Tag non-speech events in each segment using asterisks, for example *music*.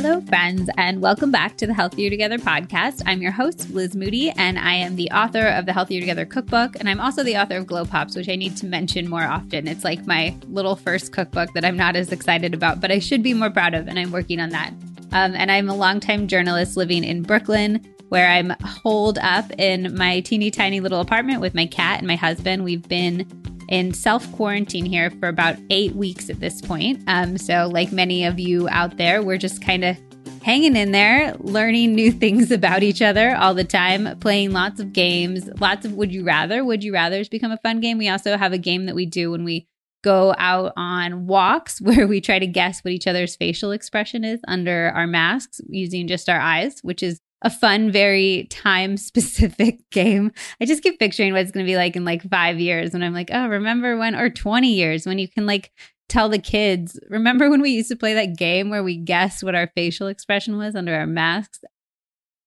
Hello, friends, and welcome back to the Healthier Together podcast. I'm your host, Liz Moody, and I am the author of the Healthier Together cookbook. And I'm also the author of Glow Pops, which I need to mention more often. It's like my little first cookbook that I'm not as excited about, but I should be more proud of, and I'm working on that. Um, and I'm a longtime journalist living in Brooklyn, where I'm holed up in my teeny tiny little apartment with my cat and my husband. We've been in self quarantine here for about eight weeks at this point. Um, so, like many of you out there, we're just kind of hanging in there, learning new *laughs* things about each other all the time, playing lots of games, lots of would you rather. Would you rather rather's become a fun game. We also have a game that we do when we go out on walks *laughs* where we try to guess what each other's facial expression is under our masks using just our eyes, which is a fun, very time specific *laughs* game. I just keep picturing what it's going to be like in like five years. And I'm like, oh, remember when, or 20 years when you can like tell the kids, remember when we used to play that game where we guessed what our facial expression was under our masks?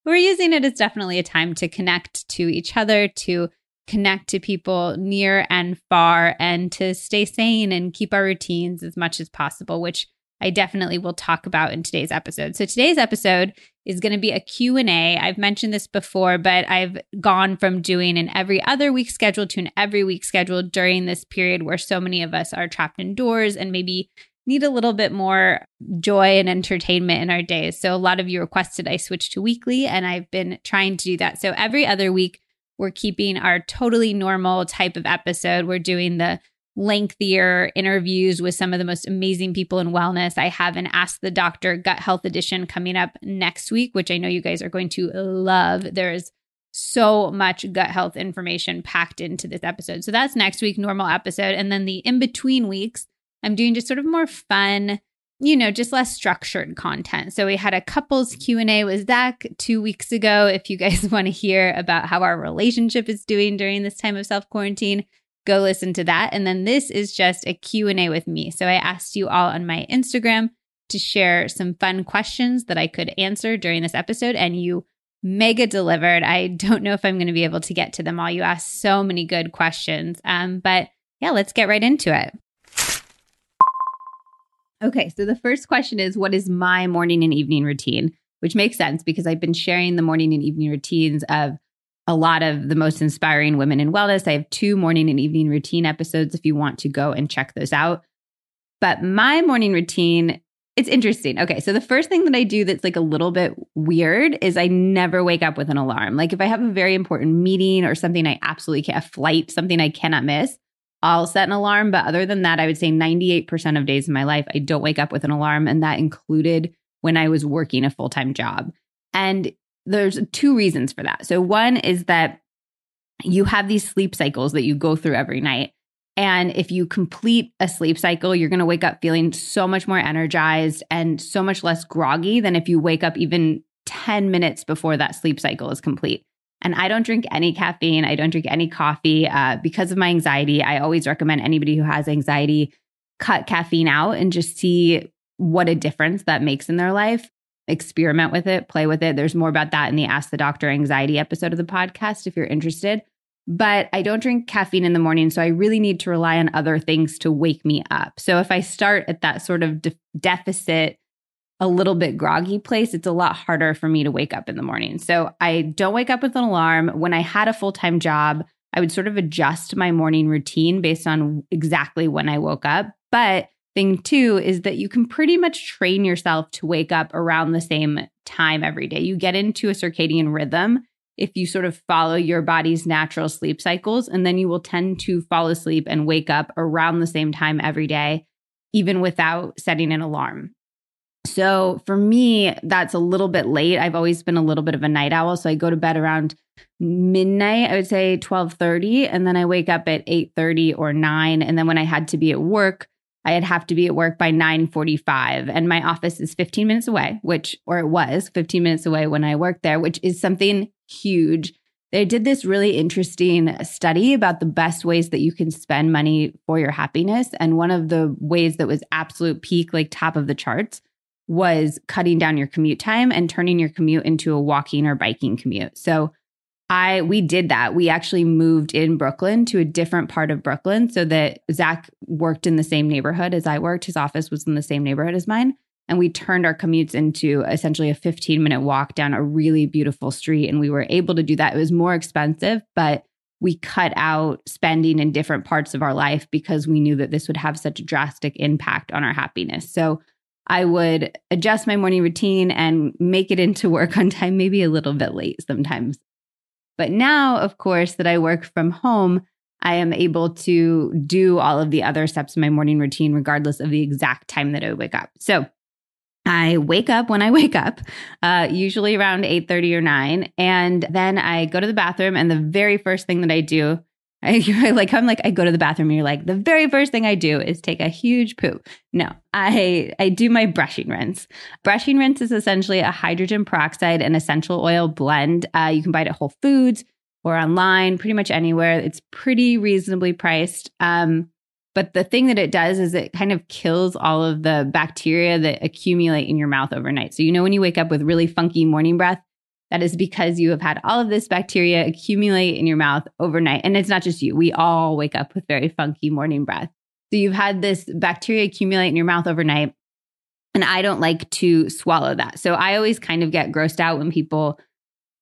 We're using it as definitely a time to connect to each other, to connect to people near and far, and to stay sane and keep our routines as much as possible, which I definitely will talk about in today's episode. So today's episode is going to be a Q&A. I've mentioned this before, but I've gone from doing an every other week schedule to an every week schedule during this period where so many of us are trapped indoors and maybe need a little bit more joy and entertainment in our days. So a lot of you requested I switch to weekly and I've been trying to do that. So every other week we're keeping our totally normal type of episode. We're doing the lengthier interviews with some of the most amazing people in wellness. I have an Ask the Doctor Gut Health Edition coming up next week, which I know you guys are going to love. There's so much gut health information packed into this episode. So that's next week, normal episode. And then the in between weeks, I'm doing just sort of more fun, you know, just less structured content. So we had a couples Q&A with Zach 2 weeks ago if you guys *laughs* want to hear about how our relationship is doing during this time of self-quarantine go listen to that. And then this is just a Q&A with me. So I asked you all on my Instagram to share some fun questions that I could answer during this episode and you mega delivered. I don't know if I'm going to be able to get to them all. You asked so many good questions. Um, but yeah, let's get right into it. Okay, so the first question is What is my morning and evening routine? Which makes sense because I've been sharing the morning and evening routines of a lot of the most inspiring women in wellness. I have two morning and evening routine episodes if you want to go and check those out. But my morning routine, it's interesting. Okay, so the first thing that I do that's like a little bit weird is I never wake up with an alarm. Like if I have a very important meeting or something I absolutely can't, a flight, something I cannot miss, I'll set an alarm. But other than that, I would say 98% of days in my life, I don't wake up with an alarm. And that included when I was working a full time job. And there's two reasons for that. So one is that you have these sleep cycles that you go through every night. And if you complete a sleep cycle, you're going to wake up feeling so much more energized and so much less groggy than if you wake up even 10 minutes before that sleep cycle is complete. And I don't drink any caffeine. I don't drink any coffee uh, because of my anxiety. I always recommend anybody who has anxiety cut caffeine out and just see what a difference that makes in their life experiment with it, play with it. There's more about that in the Ask the Doctor Anxiety episode of the podcast if you're interested. But I don't drink caffeine in the morning, so I really need to rely on other things to wake me up. So if I start at that sort of de- deficit, a little bit groggy place, it's a lot harder for me to wake up in the morning. So I don't wake up with an alarm. When I had a full time job, I would sort of adjust my morning routine based on exactly when I woke up. But thing too is that you can pretty much train yourself to wake up around the same time every day. You get into a circadian rhythm if you sort of follow your body's natural sleep cycles, and then you will tend to fall asleep and wake up around the same time every day, even without setting an alarm. So for me, that's a little bit late. I've always been a little bit of a night owl. So I go to bed around midnight, I would say 1230, and then I wake up at 830 or 9. And then when I had to be at work, I'd have to be at work by 9:45 and my office is 15 minutes away, which or it was 15 minutes away when I worked there, which is something huge. They did this really interesting study about the best ways that you can spend money for your happiness and one of the ways that was absolute peak like top of the charts was cutting down your commute time and turning your commute into a walking or biking commute. So I we did that. We actually moved in Brooklyn to a different part of Brooklyn so that Zach worked in the same neighborhood as I worked. His office was in the same neighborhood as mine. And we turned our commutes into essentially a 15 minute walk down a really beautiful street. And we were able to do that. It was more expensive, but we cut out spending in different parts of our life because we knew that this would have such a drastic impact on our happiness. So I would adjust my morning routine and make it into work on time, maybe a little bit late sometimes. But now, of course, that I work from home, I am able to do all of the other steps in my morning routine, regardless of the exact time that I wake up. So I wake up when I *laughs* wake up, uh, usually around 8 30 or 9. And then I go to the bathroom. And the very first thing that I do, I *laughs* like I'm like I go to the bathroom and you're like the very first thing I do is take a huge poop. No, I I do my brushing rinse. Brushing rinse is essentially a hydrogen peroxide and essential oil blend. Uh, you can buy it at Whole Foods or online, pretty much anywhere. It's pretty reasonably priced. Um, but the thing that it does is it kind of kills all of the bacteria that accumulate in your mouth overnight. So you know when you wake up with really funky morning breath, that is because you have had all of this bacteria accumulate in your mouth overnight. And it's not just you, we all wake up with very funky morning breath. So you've had this bacteria accumulate in your mouth overnight. And I don't like to swallow that. So I always kind of get grossed out when people,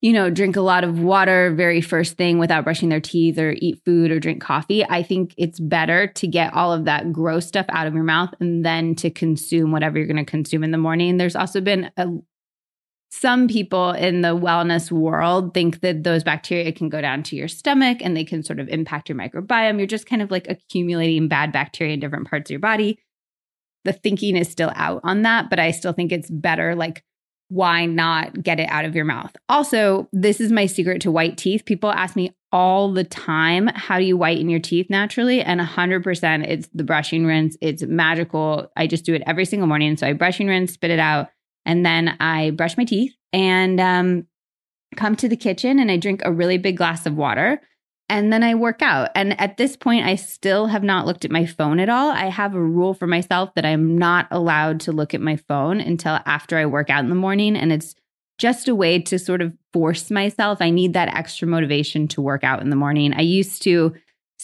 you know, drink a lot of water very first thing without brushing their teeth or eat food or drink coffee. I think it's better to get all of that gross stuff out of your mouth and then to consume whatever you're going to consume in the morning. There's also been a some people in the wellness world think that those bacteria can go down to your stomach and they can sort of impact your microbiome. You're just kind of like accumulating bad bacteria in different parts of your body. The thinking is still out on that, but I still think it's better like why not get it out of your mouth? Also, this is my secret to white teeth. People ask me all the time, how do you whiten your teeth naturally? And 100% it's the brushing rinse. It's magical. I just do it every single morning. So I brush and rinse, spit it out and then I brush my teeth and um, come to the kitchen and I drink a really big glass of water. And then I work out. And at this point, I still have not looked at my phone at all. I have a rule for myself that I'm not allowed to look at my phone until after I work out in the morning. And it's just a way to sort of force myself. I need that extra motivation to work out in the morning. I used to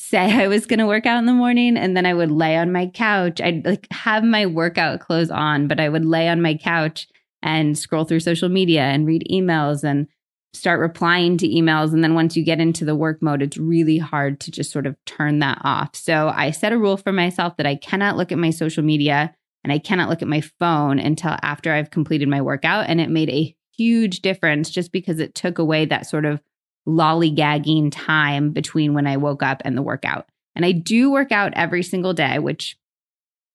say I was going to work out in the morning and then I would lay on my couch. I'd like have my workout clothes on, but I would lay on my couch and scroll through social media and read emails and start replying to emails. And then once you get into the work mode, it's really hard to just sort of turn that off. So I set a rule for myself that I cannot look at my social media and I cannot look at my phone until after I've completed my workout. And it made a huge difference just because it took away that sort of lollygagging time between when I woke up and the workout. And I do work out every single day, which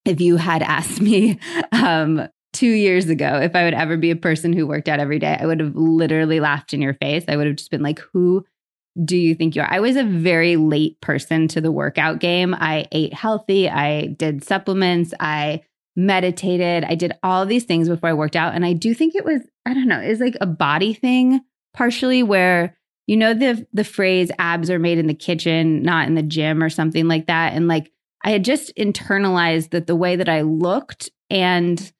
if you had asked me *laughs* um, two years ago if I would ever be a person who worked out every day, I would have literally laughed in your face. I would have just been like, who do you think you are? I was a very late person to the workout game. I ate healthy, I did supplements, I meditated, I did all these things before I worked out. And I do think it was, I don't know, it's like a body thing partially where you know the the phrase abs are made in the kitchen, not in the gym or something like that. And like I had just internalized that the way that I looked and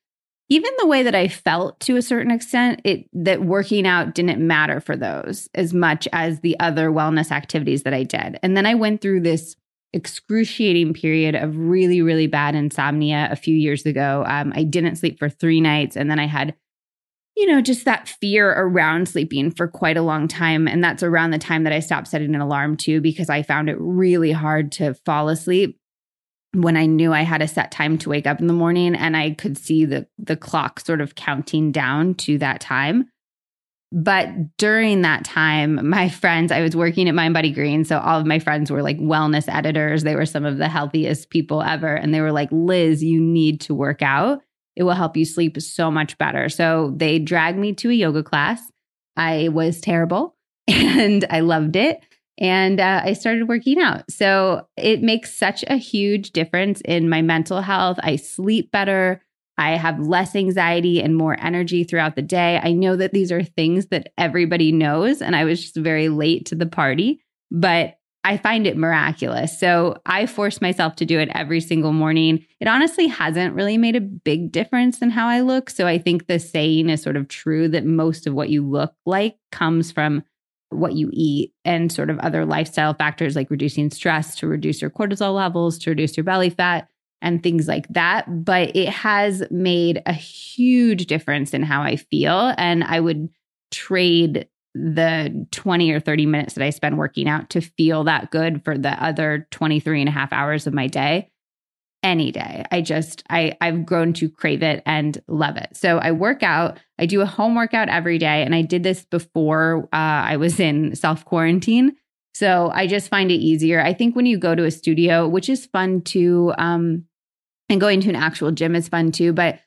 even the way that I felt to a certain extent, it that working out didn't matter for those as much as the other wellness activities that I did. And then I went through this excruciating period of really, really bad insomnia a few years ago. Um, I didn't sleep for three nights, and then I had you know, just that fear around sleeping for quite a long time. And that's around the time that I stopped setting an alarm too, because I found it really hard to fall asleep when I knew I had a set time to wake up in the morning and I could see the the clock sort of counting down to that time. But during that time, my *laughs* friends, I was working at Mindbody Green. So all of my friends were like wellness editors. They were some of the healthiest people ever. And they were like, Liz, you need to work out it will help you sleep so much better. So they dragged me to a yoga class. I was terrible *laughs* and I loved it. And uh, I started working out. So it makes such a huge difference in my mental health. I sleep better. I have less anxiety and more energy throughout the day. I know that these are things that everybody knows. And I was just very late to the party, but I find it miraculous. So I force myself to do it every single morning. It honestly hasn't really made a big difference in how I look. So I think the saying is sort of true that most of what you look like comes from what you eat and sort of other lifestyle factors like reducing stress to reduce your cortisol levels, to reduce your belly fat. and things like that. But it has made a huge difference in how I feel. And I would trade the 20 or 30 minutes that I spend working out to feel that good for the other 23 and a half hours of my day any day. I just I I've grown to crave it and love it. So I work out. I do a home workout every day and I did this before uh, I was in self quarantine. So I just find it easier. I think when you go to a studio, which is fun too um and going to an actual gym is fun too, but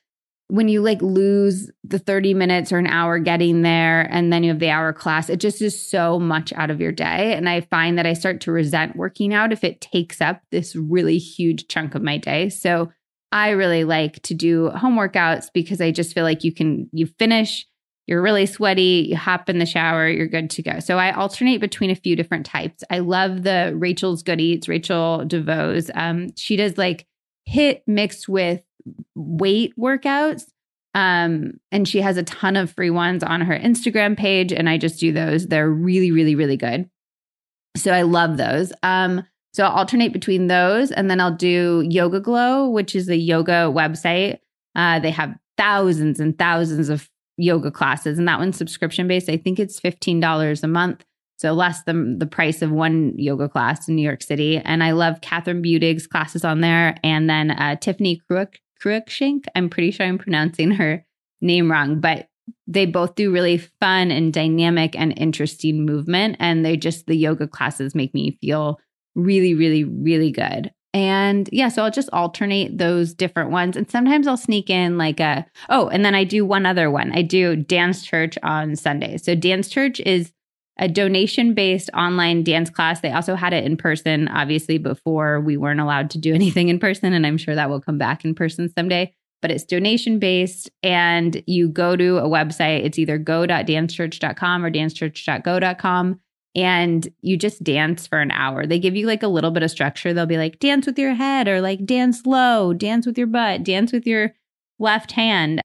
when you like lose the 30 minutes or an hour getting there and then you have the hour class, it just is so much out of your day. And I find that I start to resent working out if it takes up this really huge chunk of my day. So I really like to do home workouts because I just feel like you can, you finish, you're really sweaty, you hop in the shower, you're good to go. So I alternate between a few different types. I love the Rachel's Good Eats, Rachel DeVoe's. Um, she does like HIIT mixed with weight workouts. Um, and she has a ton of free ones on her Instagram page, and I just do those. They're really, really, really good. So I love those. Um, so I'll alternate between those, and then I'll do YogaGlo, which is a yoga website. Uh, they have thousands and thousands of yoga classes, and that one's subscription based. I think it's fifteen dollars a month, so less than the price of one yoga class in New York City. And I love Kathryn Budig's classes on there, and then uh, Tiffany Cruick Cruikshank. I'm pretty sure I'm pronouncing her name wrong, but they both do really fun and dynamic and interesting movement. And they just, the yoga classes make me feel really, really, really good. And yeah, so I'll just alternate those different ones. And sometimes I'll sneak in like a, oh, and then I do one other one. I do dance church on Sundays. So dance church is a donation based online dance class. They also had it in person, obviously, before we weren't allowed to do *laughs* anything in person. And I'm sure that will come back in person someday. But it's donation based, and you go to a website. It's either go.dancechurch.com or dancechurch.go.com. And you just dance for an hour. They give you like a little bit of structure. They'll be like, dance with your head, or like dance low, dance with your butt, dance with your left hand.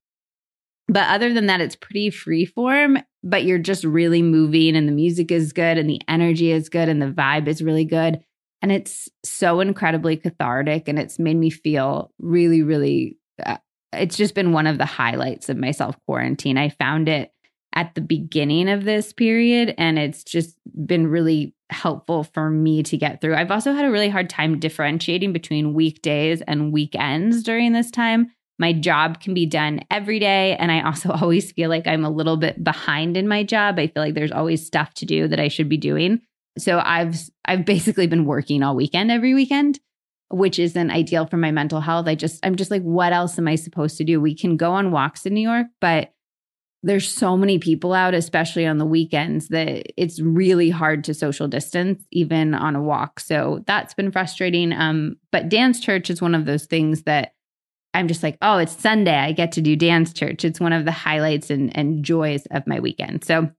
But other than that, it's pretty free form, but you're just really moving and the music is good and the energy is good and the vibe is really good. And it's so incredibly cathartic and it's made me feel really, really, uh, it's just been one of the highlights of my self quarantine. I found it at the beginning of this period and it's just been really helpful for me to get through. I've also had a really hard time differentiating between weekdays and weekends during this time my job can be done every day. And I also *laughs* always feel like I'm a little bit behind in my job. I feel like there's always stuff to do that I should be doing. So I've I've basically been working all weekend every weekend, which isn't ideal for my mental health. I just I'm just like, what else am I supposed to do? We can go on walks in New York, but there's so many people out, especially on the weekends, that it's really hard to social distance even on a walk. So that's been frustrating. Um, but dance church is one of those things that I'm just like, oh, it's Sunday. I get to do dance church. It's one of the highlights and, and joys of my weekend. So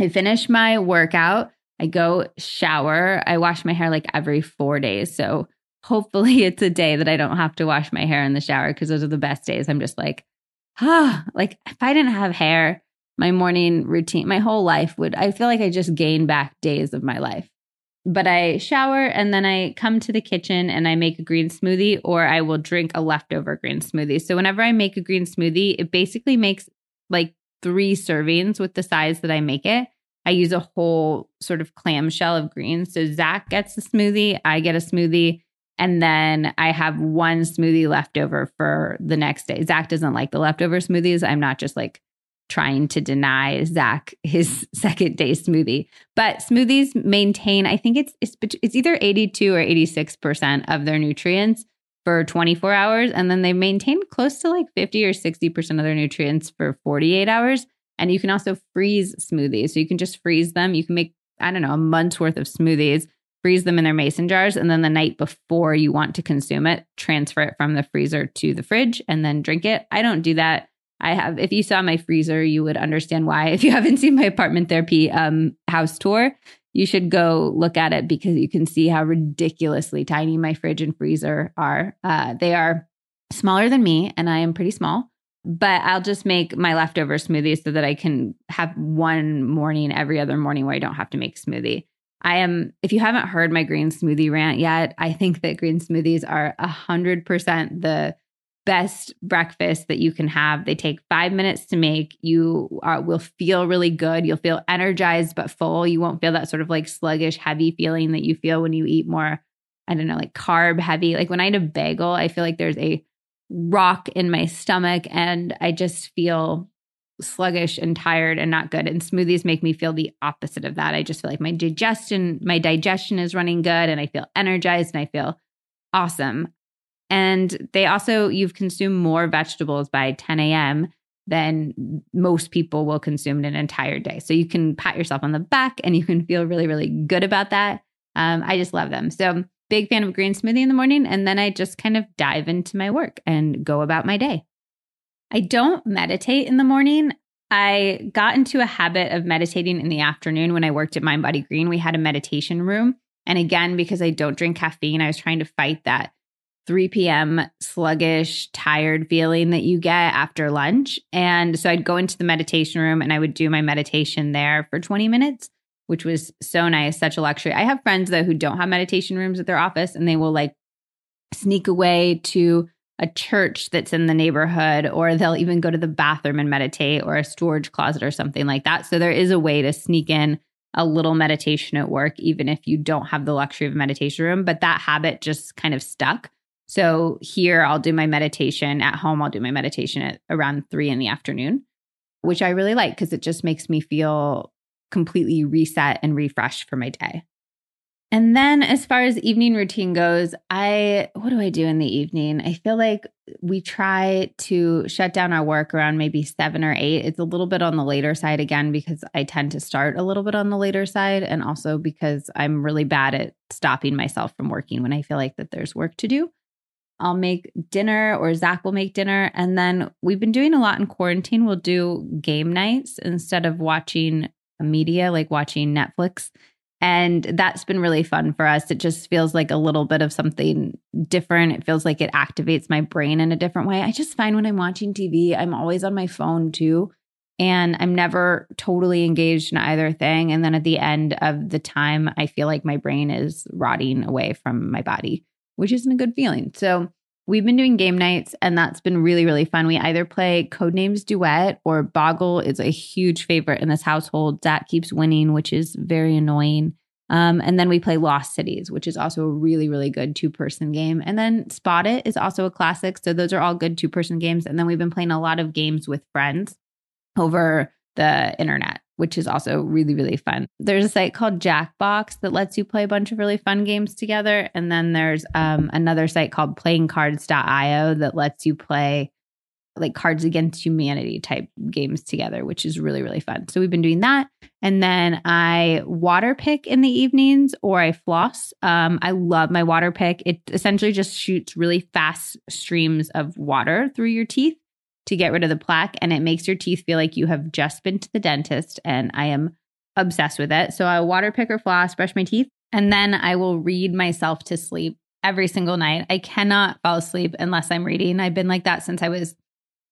I finish my workout. I go shower. I wash my hair like every four days. So hopefully *laughs* it's a day that I don't have to wash my hair in the shower because those are the best days. I'm just like, ah, *sighs* like if I didn't have hair, my morning routine, my whole life would, I feel like I just gained back days of my life but I shower and then I come to the kitchen and I make a green smoothie or I will drink a leftover green smoothie. So whenever I make a green smoothie, it basically makes like three servings with the size that I make it. I use a whole sort of clamshell of greens. So Zach gets a smoothie, I get a smoothie, and then I have one smoothie left over for the next day. Zach doesn't like the leftover smoothies. I'm not just like trying to deny Zach his *laughs* second day smoothie. But smoothies maintain, I think it's it's it's either 82 or 86% of their nutrients for 24 hours and then they maintain close to like 50 or 60% of their nutrients for 48 hours. And you can also freeze smoothies. So you can just freeze them. You can make I don't know, a month's worth of smoothies, freeze them in their mason jars and then the night before you want to consume it, transfer it from the freezer to the fridge and then drink it. I don't do that I have, if you saw my freezer, you would understand why. *laughs* If you haven't seen my apartment therapy um, house tour, you should go look at it because you can see how ridiculously tiny my fridge and freezer are. Uh, they are smaller than me, and I am pretty small. But I'll just make my leftover smoothie so that I can have one morning every other morning where I don't have to make smoothie. I am, if you haven't heard my green smoothie rant yet, I think that green smoothies are 100% the best breakfast that you can have. They take five minutes to make. You are, will feel really good. You'll feel energized but full. You won't feel that sort of like sluggish, heavy feeling that you feel when you eat more, I don't know, like carb heavy. Like when I eat a bagel, I feel like there's a rock in my stomach and I just feel sluggish and tired and not good. And smoothies make me feel the opposite of that. I just feel like my digestion, my digestion is running good and I feel energized and I feel awesome. And they also, you've consumed more vegetables by 10 a.m. than most people will consume in an entire day. So you can pat yourself on the back and you can feel really, really good about that. Um, I just love them. So big fan of green smoothie in the morning. And then I just kind of dive into my work and go about my day. I don't meditate in the morning. I got into a habit of meditating in the afternoon when I worked at Mind Body Green. We had a meditation room. And again, because I don't drink caffeine, I was trying to fight that 3 p.m. sluggish, tired feeling that you get after lunch. And so I'd go into the meditation room and I would do my meditation there for 20 minutes, which was so nice, such a luxury. I have friends though who don't have meditation rooms at their office and they will like sneak away to a church that's in the neighborhood, or they'll even go to the bathroom and meditate or a storage closet or something like that. So there is a way to sneak in a little meditation at work, even if you don't have the luxury of a meditation room. But that habit just kind of stuck. So here I'll do my meditation at home. I'll do my meditation at around three in the afternoon, which I really like because it just makes me feel completely reset and refreshed for my day. And then as far as evening routine goes, I what do I do in the evening? I feel like we try to shut down our work around maybe 7 or 8. It's a little bit on the later side again because I tend to start a little bit on the later side and also because I'm really bad at stopping myself from working when I feel like that there's work to do. I'll make dinner or Zach will make dinner. And then we've been doing a lot in quarantine. We'll do game nights instead of watching media, like watching Netflix. And that's been really fun for us. It just feels like a little bit of something different. It feels like it activates my brain in a different way. I just find when I'm watching TV, I'm always on my phone too. And I'm never totally engaged in either thing. And then at the end of the time, I feel like my brain is rotting away from my body, which isn't a good feeling. So we've been doing game nights, and that's been really, really fun. We either play Codenames Duet or Boggle is a huge favorite in this household. Zach keeps winning, which is very annoying. Um, and then we play Lost Cities, which is also a really, really good two person game. And then Spot It is also a classic. So those are all good two person games. And then we've been playing a lot of games with friends over the internet, which is also really, really fun. There's a site called Jackbox that lets you play a bunch of really fun games together. And then there's um, another site called playingcards.io that lets you play like Cards Against Humanity type games together, which is really, really fun. So we've been doing that. And then I water pick in the evenings or I floss. Um, I love my water pick. It essentially just shoots really fast streams of water through your teeth to get rid of the plaque and it makes your teeth feel like you have just been to the dentist and I am obsessed with it. So I water pick or floss, brush my teeth, and then I will read myself to sleep every single night. I cannot fall asleep unless I'm reading. I've been like that since I was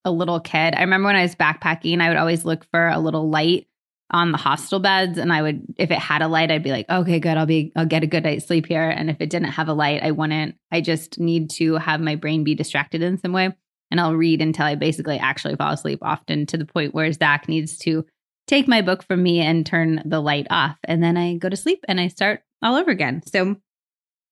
a little kid. I remember when I was backpacking, I would always look for a little light on the hostel beds and I would if it had a light I'd be like okay good I'll be I'll get a good night's sleep here and if it didn't have a light I wouldn't I just need to have my brain be distracted in some way and I'll read until I basically actually fall asleep, often to the point where Zach needs to take my book from me and turn the light off. And then I go to sleep and I start all over again. So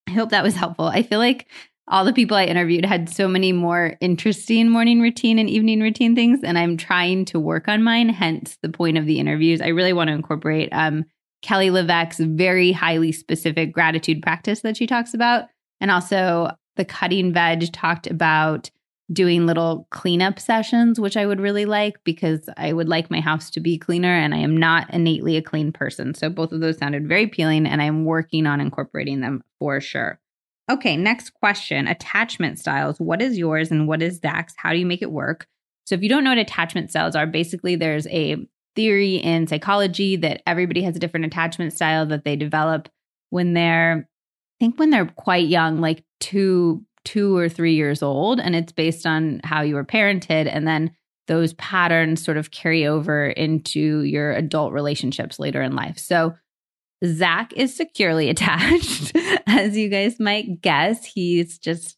I hope that was helpful. I feel like all the people I interviewed had so many more interesting morning routine and evening routine things, and I'm trying to work on mine. Hence the point of the interviews. I really want to incorporate um, Kelly LeVeque's very highly specific gratitude practice that she talks about, and also the cutting veg talked about doing little cleanup sessions, which I would really like because I would like my house to be cleaner and I am not innately a clean person. So both of those sounded very appealing and I'm working on incorporating them for sure. Okay, next question attachment styles. What is yours and what is Zach's? How do you make it work? So if you don't know what attachment styles are, basically there's a theory in psychology that everybody has a different attachment style that they develop when they're I think when they're quite young, like two two or three years old, and it's based on how you were parented. And then those patterns sort of carry over into your adult relationships later in life. So Zach is securely *laughs* attached, as you guys might guess. He's just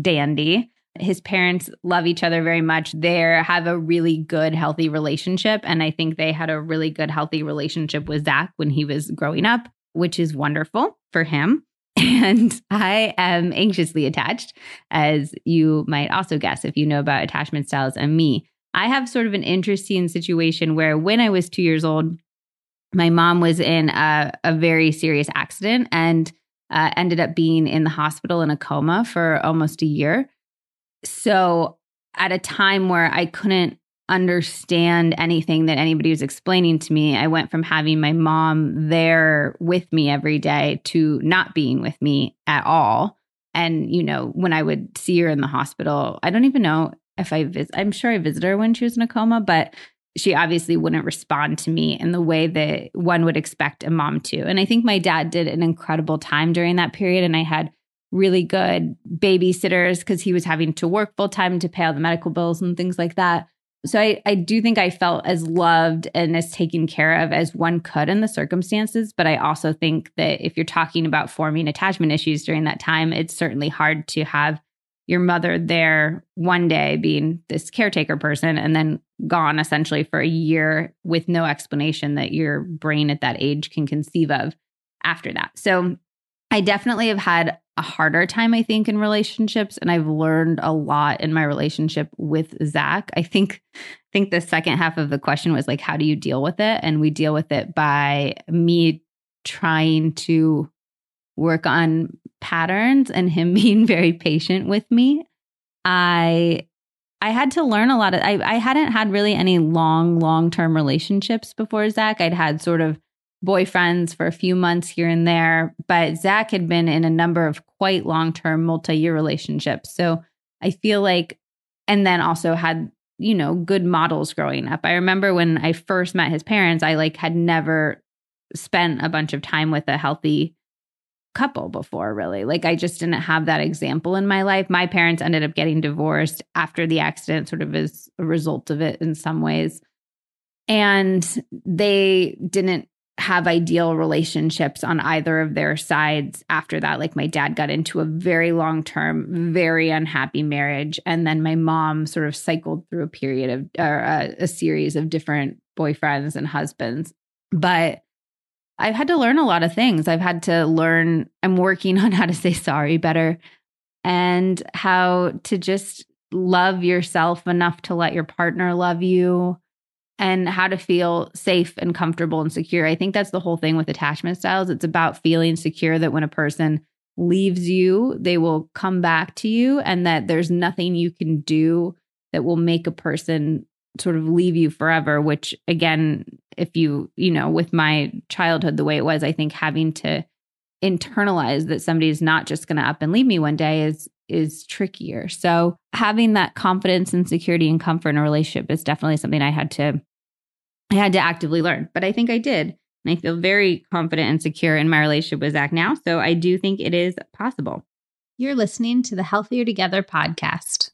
dandy. His parents love each other very much. They have a really good, healthy relationship. And I think they had a really good, healthy relationship with Zach when he was growing up, which is wonderful for him. And I am anxiously attached, as you might also guess if you know about attachment styles and me. I have sort of an interesting situation where when I was two years old, my mom was in a, a very serious accident and uh, ended up being in the hospital in a coma for almost a year. So, at a time where I couldn't understand anything that anybody was explaining to me, I went from having my mom there with me every day to not being with me at all. And, you know, when I would see her in the hospital, I don't even know if I visit, I'm sure I visited her when she was in a coma, but she obviously wouldn't respond to me in the way that one would expect a mom to. And I think my dad did an incredible time during that period. And I had really good babysitters because he was having to work full time to pay all the medical bills and things like that. So I, I do think I felt as loved and as taken care of as one could in the circumstances. But I also think that if you're talking about forming attachment issues during that time, it's certainly hard to have your mother there one day being this caretaker person and then gone essentially for a year with no explanation that your brain at that age can conceive of after that. So I definitely have had a harder time, I think, in relationships, and I've learned a lot in my relationship with Zach. I think, I think the second half of the question was like, how do you deal with it? And we deal with it by me trying to work on patterns and him *laughs* being very patient with me. I I had to learn a lot of I, I hadn't had really any long, long term relationships before Zach. I'd had sort of boyfriends for a few months here and there, but Zach had been in a number of quite long term, multi year relationships. So I feel like, and then also had, you know, good models growing up. I remember when I first met his parents, I like had never spent a bunch of time with a healthy couple before, really. Like, I just didn't have that example in my life. My parents ended up getting divorced after the accident, sort of as a result of it in some ways. And they didn't have ideal relationships on either of their sides after that. Like, my dad got into a very long term, very unhappy marriage. And then my mom sort of cycled through a period of, a series of different boyfriends and husbands. But I've had to learn a lot of things. I've had to learn, I'm working *laughs* on how to say sorry better and how to just love yourself enough to let your partner love you and how to feel safe and comfortable and secure. I think that's the whole thing with attachment styles. It's about feeling secure that when a person leaves you, they will come back to you and that there's nothing you can do that will make a person sort of leave you forever, which again, if you, you know, with my childhood the way it was, I think having to internalize that somebody's not just going to up and leave me one day is is trickier. So having that confidence and security and comfort in a relationship is definitely something I had to I had to actively learn. But I think I did. And I feel very confident and secure in my relationship with Zach now. So I do think it is possible. You're listening to the Healthier Together podcast.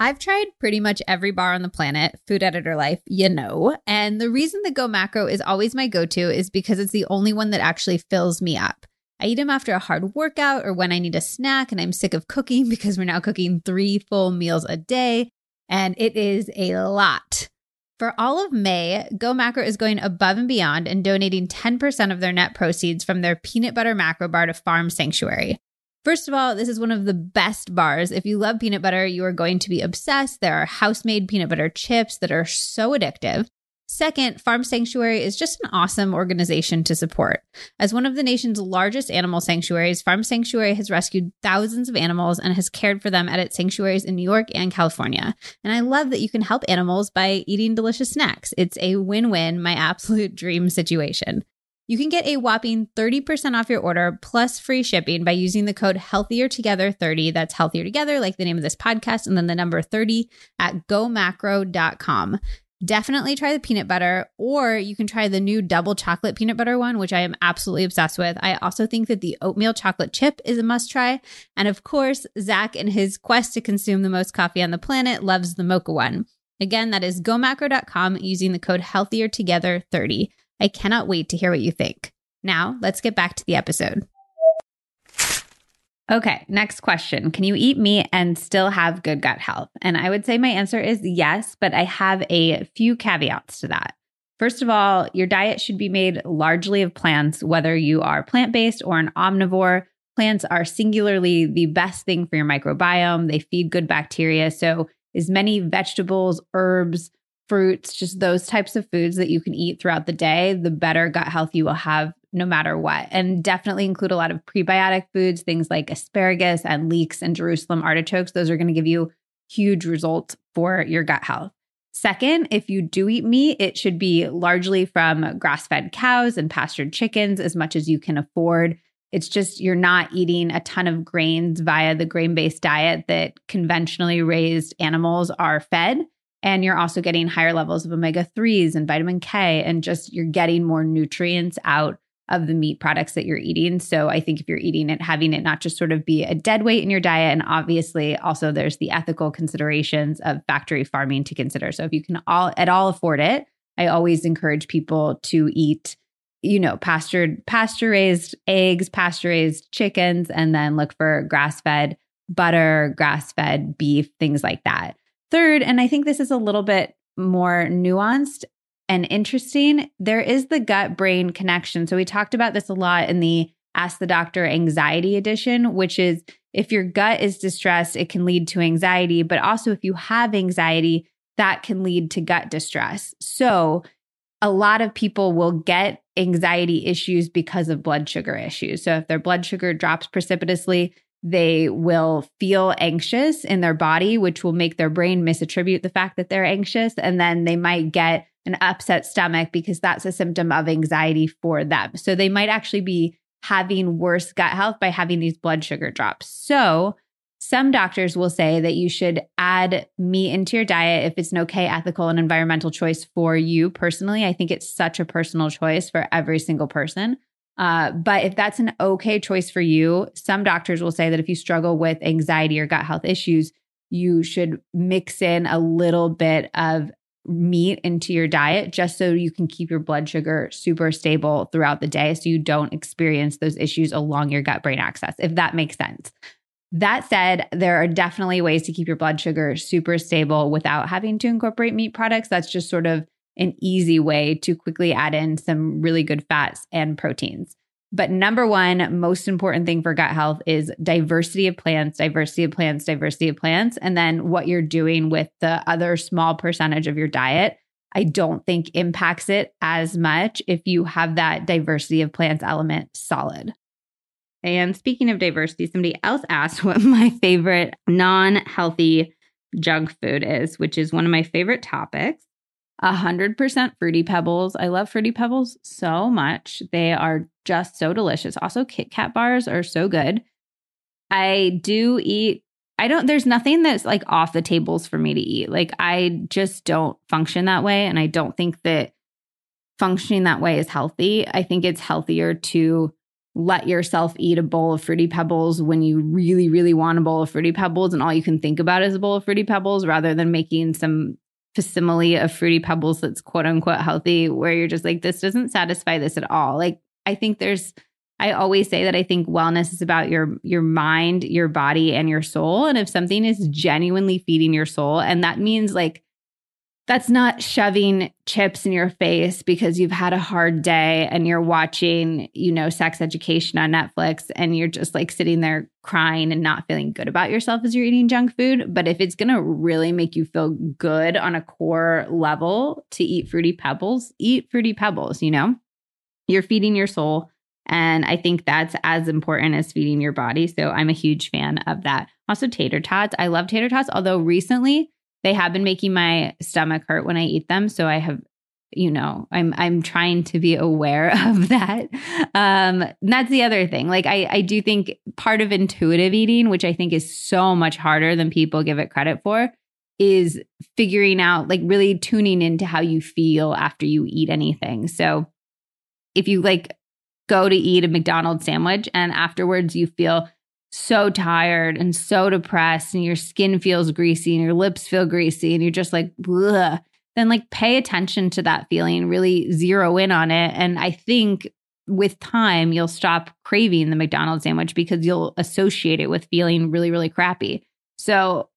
I've tried pretty much every bar on the planet, food editor life, you know. And the reason the GoMacro is always my go to is because it's the only one that actually fills me up. I eat them after a hard workout or when I need a snack and I'm sick of cooking *laughs* because we're now cooking three full meals a day. And it is a lot. For all of May, GoMacro is going above and beyond and donating 10% of their net proceeds from their peanut butter macro bar to Farm Sanctuary. First of all, this is one of the best bars. If you love peanut butter, you are going to be obsessed. There are house made peanut butter chips that are so addictive. Second, Farm Sanctuary is just an awesome organization to support. As one of the nation's largest animal sanctuaries, Farm Sanctuary has rescued thousands of animals and has cared for them at its sanctuaries in New York and California. And I love that you can help animals by eating delicious snacks. It's a win win, my absolute *laughs* dream situation. You can get a whopping 30% off your order plus free shipping by using the code healthier together 30. That's healthier together, like the name of this podcast, and then the number 30 at gomacro.com. Definitely try the peanut butter, or you can try the new double chocolate peanut butter one, which I am absolutely obsessed with. I also think that the oatmeal chocolate chip is a must try. And of course, Zach, in his quest to consume the most coffee on the planet, loves the mocha one. Again, that is gomacro.com using the code healthier together 30. I cannot wait to hear what you think. Now, let's get back to the episode. Okay, next question. Can you eat meat and still have good gut health? And I would say my answer is yes, but I have a few caveats to that. First of all, your diet should be made largely of plants, whether you are plant based or an omnivore. Plants are singularly the best thing for your microbiome. They feed good bacteria. So, as many vegetables, herbs, fruits, just those types of foods that you can eat throughout the day, the better gut health you will have no matter what. And definitely include a lot of prebiotic foods, things like asparagus and leeks and Jerusalem artichokes. Those are going to give you huge results for your gut health. Second, if you do eat meat, it should be largely from grass fed cows and pastured chickens as much as you can afford. It's just you're not eating a ton of grains via the grain based diet that conventionally raised animals are fed. And you're also getting higher levels of omega 3s and vitamin K, and just you're getting more nutrients out of the meat products that you're eating. So I think if you're eating it, having it not just sort of be a dead weight in your diet. And obviously also there's the ethical considerations of factory farming to consider. So if you can all at all afford it, I always encourage people to eat, you know, pastured, pasture raised eggs, pasture raised chickens, and then look for grass fed butter, grass fed beef, things like that. Third, and I think this is a little bit more nuanced, and interesting, there is the gut brain connection. So we talked about this a lot in the Ask the Doctor Anxiety Edition, which is if your gut is distressed, it can lead to anxiety. But also, if you have anxiety, that can lead to gut distress. So a lot of people will get anxiety issues because of blood sugar issues. So if their blood sugar drops precipitously, they will feel anxious in their body, which will make their brain misattribute the fact that they're anxious. And then they might get an upset stomach because that's a symptom of anxiety for them. So they might actually be having worse gut health by having these blood sugar drops. So some doctors will say that you should add meat into your diet if it's an okay, ethical, and environmental choice for you personally. I think it's such a personal choice for every single person. Uh, but if that's an okay choice for you, some doctors will say that if you struggle with anxiety or gut health issues, you should mix in a little bit of meat into your diet just so you can keep your blood sugar super stable throughout the day so you don't experience those issues along your gut brain axis, if that makes sense. That said, there are definitely ways to keep your blood sugar super stable without having to incorporate meat products. That's just sort of an easy way to quickly add in some really good fats and proteins. But number one, most important thing for gut health is diversity of plants, diversity of plants, diversity of plants. And then what you're doing with the other small percentage of your diet, I don't think impacts it as much if you have that diversity of plants element solid. And speaking of diversity, somebody else asked what *laughs* my favorite non healthy junk food is, which is one of my favorite topics. 100% fruity pebbles. I love fruity pebbles so much. They are just so delicious. Also, Kit Kat bars are so good. I do eat I don't there's nothing that's like off the tables for me to eat. Like I just don't function that way and I don't think that functioning that way is healthy. I think it's healthier to let yourself eat a bowl of fruity pebbles when you really really want a bowl of fruity pebbles and all you can think about is a bowl of fruity pebbles rather than making some facsimile of fruity pebbles that's quote unquote healthy where you're just like this doesn't satisfy this at all. Like i think there's i always say that i think wellness is about your your mind your body and your soul. And if something is genuinely feeding your soul and that means like that's not shoving chips in your face because you've had a hard day and you're watching, you know, sex education on Netflix and you're just like sitting there crying and not feeling good about yourself as you're eating junk food. But if it's going to really make you feel good on a core level to eat fruity pebbles, eat fruity pebbles, you know? You're feeding your soul. And I think that's as important as feeding your body. So I'm a huge fan of that. Also, tater tots. I love tater tots, although recently, they have been making my stomach hurt when I eat them. So I have you know i'm i'm trying to be aware *laughs* of that um that's the other thing like i i do think part of intuitive eating which i think is so much harder than people give it credit for is figuring out like really tuning into how you feel after you eat anything so if you like go to eat a mcdonald's sandwich and afterwards you feel so tired and so depressed and your skin feels greasy and your lips feel greasy and you're just like Bleh. then like pay attention to that feeling, really zero in on it. And I think with time, you'll stop craving the McDonald's sandwich because you'll associate it with feeling really, really crappy. So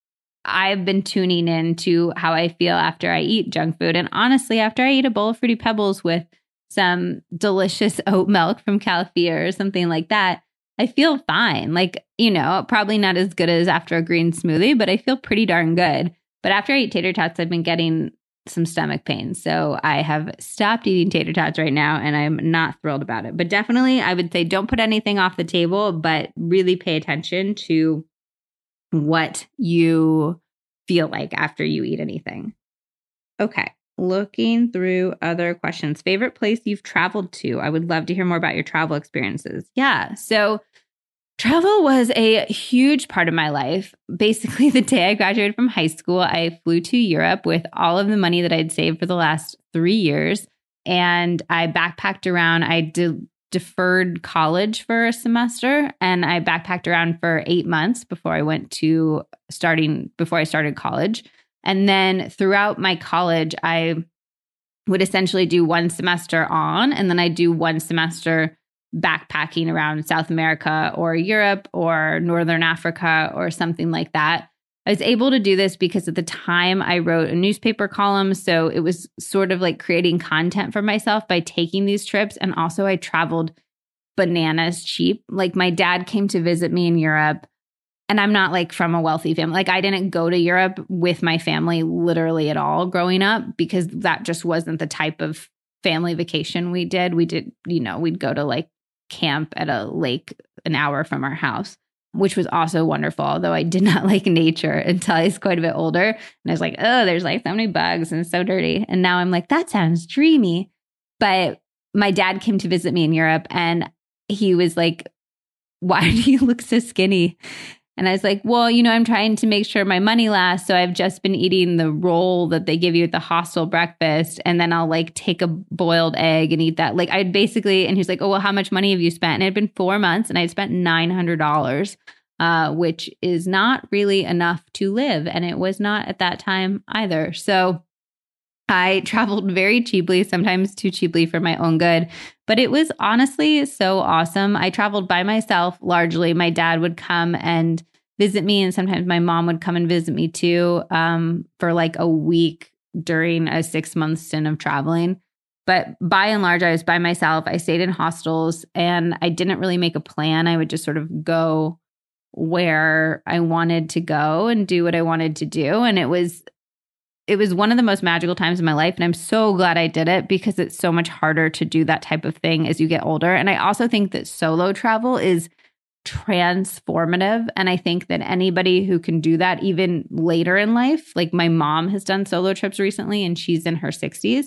I've been tuning in to how I feel after I eat junk food. And honestly, after I eat a bowl of Fruity Pebbles with some delicious *laughs* oat milk from Califia or something like that, I feel fine. Like, you know, probably not as good as after a green smoothie, but I feel pretty darn good. But after I ate tater tots, I've been getting some stomach pain. So I have stopped eating tater tots right now and I'm not thrilled about it. But definitely, I would say don't put anything off the table, but really pay attention to what you feel like after you eat anything. Okay. Looking through other questions. Favorite place you've traveled to? I would love to hear more about your travel experiences. Yeah. So, Travel was a huge part of my life. Basically, *laughs* the day I graduated from high school, I flew to Europe with all of the money that I'd saved for the last three years. And I backpacked around. I de- deferred college for a semester and I backpacked around for eight months before I went to starting, before I started college. And then throughout my college, I would essentially do one semester on and then I do one semester backpacking around South America or Europe or Northern Africa or something like that. I was able to do this because at the time I wrote a newspaper column. So it was sort of like creating content for myself by taking these trips. And also, I traveled bananas cheap. Like, my dad came to visit me in Europe. And I'm not like from a wealthy family. Like, I didn't go to Europe with my family literally at all growing up because that just wasn't the type of family vacation we did. We did, you know, we'd go to like camp at a lake an hour from our house, which was also wonderful. Although I did *laughs* not like nature until I was quite a bit older. And I was like, oh, there's like so many bugs and so dirty. And now I'm like, that sounds dreamy. But my dad came to visit me in Europe and he was like, why do you look so skinny? And I was like, well, you know, I'm trying to make sure my money lasts. So I've just been eating the roll that they give you at the hostel breakfast. And then I'll like take a boiled egg and eat that. Like I'd basically, and he's like, oh, well, how much money have you spent? And it had been four months and I'd spent $900, uh, which is not really enough to live. And it was not at that time either. So I *laughs* traveled very cheaply, sometimes too cheaply for my own good, but it was honestly so awesome. I traveled by myself largely. My dad would come and visit me, and sometimes my mom would come and visit me too um, for like a week during a six month stint of traveling. But by and large, I was by myself. I stayed in hostels and I didn't really make a plan. I would just sort of go where I wanted to go and do what I wanted to do. And it was it was one of the most magical times in my life. And I'm so glad I did it because it's so much harder to do that type of thing as you get older. And I also think that solo travel is transformative. And I think that anybody who can do that even later in life, like my mom has done solo trips recently and she's in her 60s.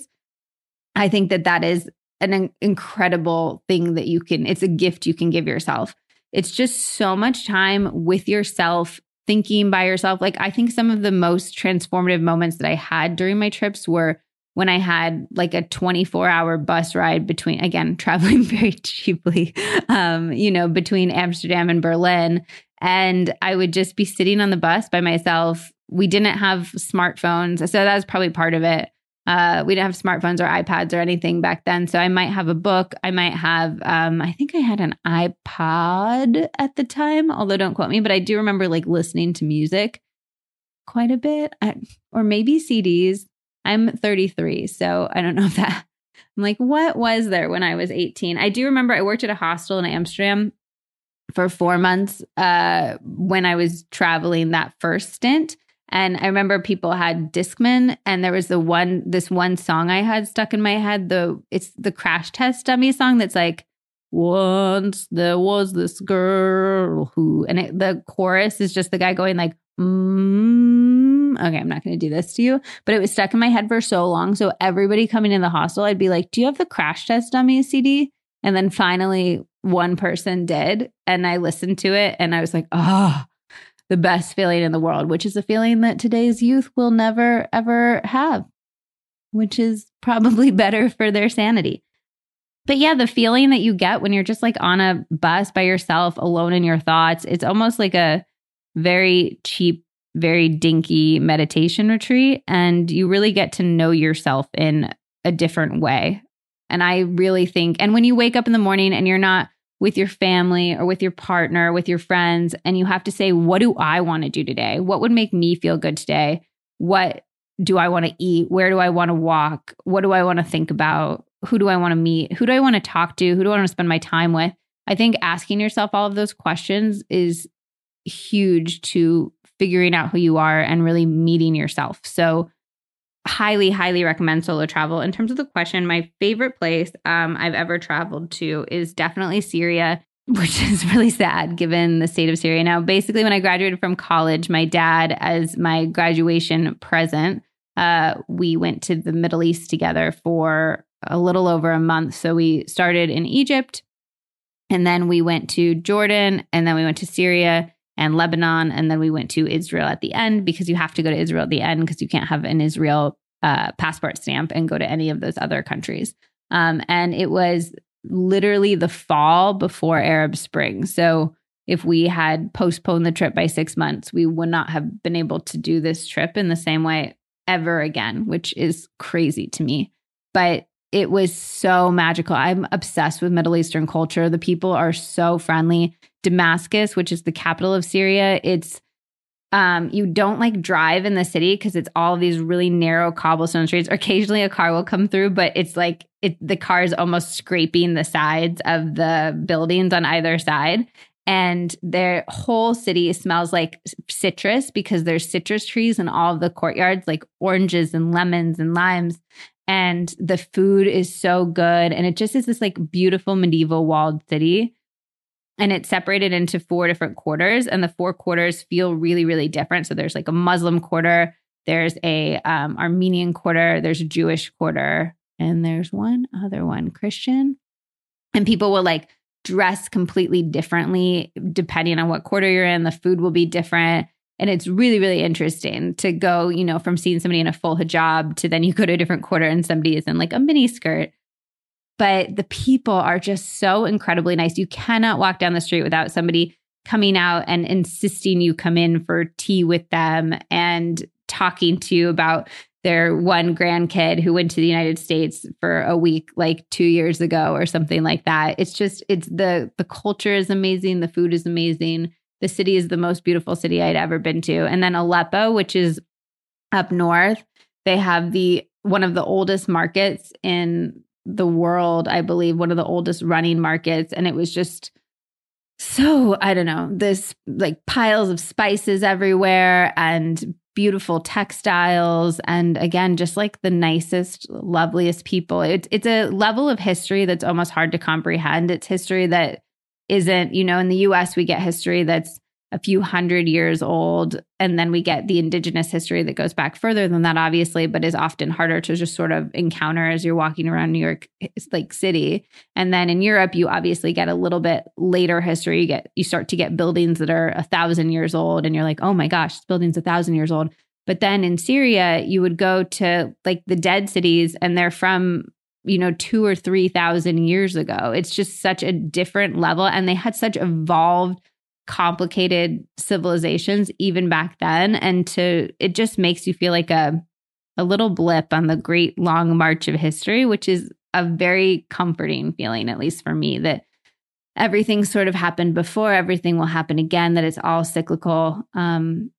I think that that is an incredible thing that you can, it's a gift you can give yourself. It's just so much time with yourself thinking by yourself. Like, I think some of the most transformative moments that I had during my trips were when I had like a 24 hour bus ride between, again, *laughs* traveling very cheaply, um, you know, between Amsterdam and Berlin. And I would just be sitting on the bus by myself. We didn't have smartphones. So that was probably part of it. Uh, we didn't have smartphones or iPads or anything back then. So I might have a book. I might have, um, I think I had an iPod at the time, although don't quote me, but I do remember like listening to music quite a bit, I, or maybe CDs. I'm 33, so I don't know if that. I'm like, what was there when I was 18? I do remember I worked at a hostel in Amsterdam for four months uh, when I was traveling that first stint. And I remember people had Discman, and there was the one this one song I had stuck in my head. The it's the crash test dummy song that's like, once there was this girl who, and it, the chorus is just the guy going like, mm, okay, I'm not going to do this to you, but it was stuck in my head for so long. So everybody coming in the hostel, I'd be like, do you have the crash test dummy CD? And then finally, one person did, and I listened to it, and I was like, oh the best feeling in the world, which is a feeling that today's youth will never, ever have, which is probably *laughs* better for their sanity. But yeah, the feeling that you get when you're just like on a bus by yourself, alone in your thoughts, it's almost like a very cheap very dinky meditation retreat and you really get to know yourself in a different way. And I really think, and when you wake up in the morning and you're not with your family or with your partner, with your friends, and you have to say, what do I want to do today? What would make me feel good today? What do I want to eat? Where do I want to walk? What do I want to think about? Who do I want to meet? Who do I want to talk to? Who do I want to spend my time with? I think asking yourself all of those questions is huge to figuring out who you are and really meeting yourself. So, highly, highly recommend solo travel. In terms of the question, my favorite place um, I've ever traveled to is definitely Syria, *laughs* which is really sad given the state of Syria now. Basically, when I graduated from college, my dad, as my graduation present, uh, we went to the Middle East together for a little over a month. So we started in Egypt, and then we went to Jordan, and then we went to Syria and Lebanon, and then we went to Israel at the end because you have to go to Israel at the end because you can't have an Israel uh, passport stamp and go to any of those other countries. Um, and it was literally the fall before Arab Spring. So if we had postponed the trip by six months, we would not have been able to do this trip in the same way ever again, which is crazy to me. But it was so magical. I'm obsessed with Middle Eastern culture. The people are so friendly. Damascus, which is the capital of Syria, it's um, you don't like drive in the city because it's all these really narrow cobblestone streets. Occasionally, a car will come through, but it's like it, the car is almost scraping the sides of the buildings on either side and their whole city smells like citrus because there's citrus trees in all of the courtyards like oranges and lemons and limes and the food is so good and it just is this like beautiful medieval walled city and it's separated into four different quarters and the four quarters feel really really different so there's like a muslim quarter there's a um, armenian quarter there's a jewish quarter and there's one other one christian and people will like dress completely differently depending on what quarter you're in. The food will be different. And it's really, really interesting to go, you know, from seeing somebody in a full hijab to then you go to a different quarter and somebody is in like a mini skirt. But the people are just so incredibly nice. You cannot walk down the street without somebody coming out and insisting you come in for tea with them and talking to you about their one grandkid who went to the United States for a week like 2 years ago or something like that. It's just it's the the culture is amazing, the food is amazing. The city is the most beautiful city I'd ever been to. And then Aleppo, which is up north, they have the one of the oldest markets in the world, I believe, one of the oldest running markets. And it was just so I don't know, this like piles of spices everywhere and beautiful textiles and again just like the nicest loveliest people. It's it's a level of history that's almost hard to comprehend. It's history that isn't you know in the US we get history that's a few hundred years old and then we get the indigenous history that goes back further than that obviously but is often harder to just sort of encounter as you're walking around New York eh, like city. And then in Europe you obviously get a little bit later history. You get you start to get buildings that are a thousand years old and you're like oh my gosh this building's a thousand years old. But then in Syria you would go to like the dead cities and they're from you know two or three thousand years ago. It's just such a different level and they had such evolved complicated civilizations even back then and to it just makes you feel like a a little blip on the great long march of history which is a very comforting feeling at least for me that everything sort of happened before everything will happen again that it's all cyclical. Um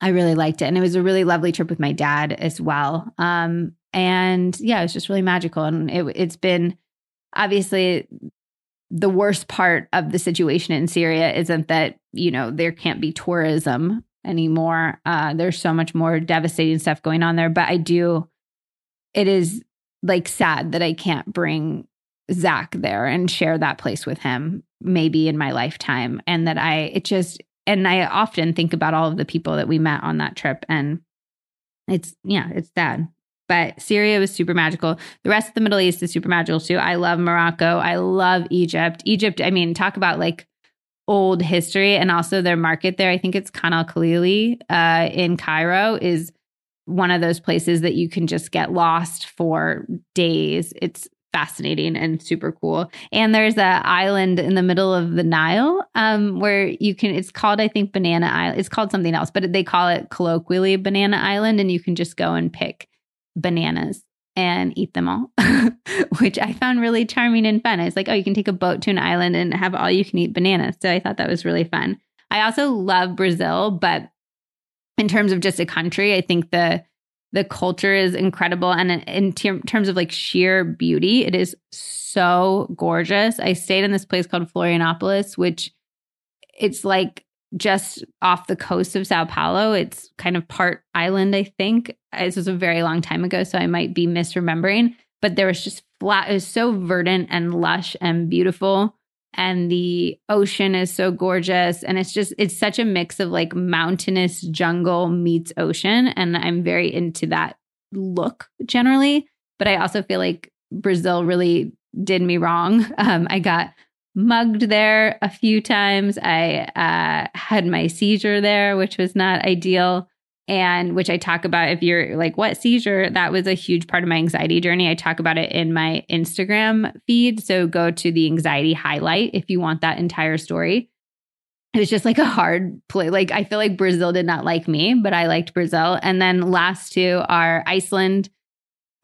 i really liked it and it was a really lovely trip with my dad as well. Um and yeah it was just really magical and it, it's been obviously the worst part of the situation in Syria isn't that, you know, there can't be tourism anymore. Uh, there's so much more devastating stuff going on there. But I do, it is like sad that I can't bring Zach there and share that place with him, maybe in my lifetime. And that I, it just, and I often think about all of the people that we met on that trip. And it's, yeah, it's sad. But Syria was super magical. The rest of the Middle East is super magical too. I love Morocco. I love Egypt. Egypt, I mean, talk about like old history and also their market there. I think it's Khan al Khalili uh, in Cairo is one of those places that you can just get lost for days. It's fascinating and super cool. And there's a island in the middle of the Nile um, where you can. It's called, I think, Banana Island. It's called something else, but they call it colloquially Banana Island, and you can just go and pick bananas and eat them all, *laughs* which I found really charming and fun. It's like, oh, you can take a boat to an island and have all you can eat bananas. So I thought that was really fun. I also love Brazil, but in terms of just a country, I think the the culture is incredible and in ter- terms of like sheer beauty, it is so gorgeous. I stayed in this place called Florianopolis, which it's like just off the coast of Sao Paulo. It's kind of part island, I think. This was a very long time ago, so I might be misremembering. But there was just flat, it was so verdant and lush and beautiful. And the ocean is so gorgeous. And it's just, it's such a mix of like mountainous jungle meets ocean. And I'm very into that look generally. But I also feel like Brazil really did me wrong. *laughs* Um, I got mugged there a few times. I uh, had my seizure there, which was not ideal. And which I talk about if you're like, what seizure? That was a huge part of my anxiety journey. I talk about it in my Instagram feed. So go to the anxiety highlight if you want that entire story. It was just like a hard play. Like, I feel like Brazil did not like me, but I liked Brazil. And then last two are Iceland.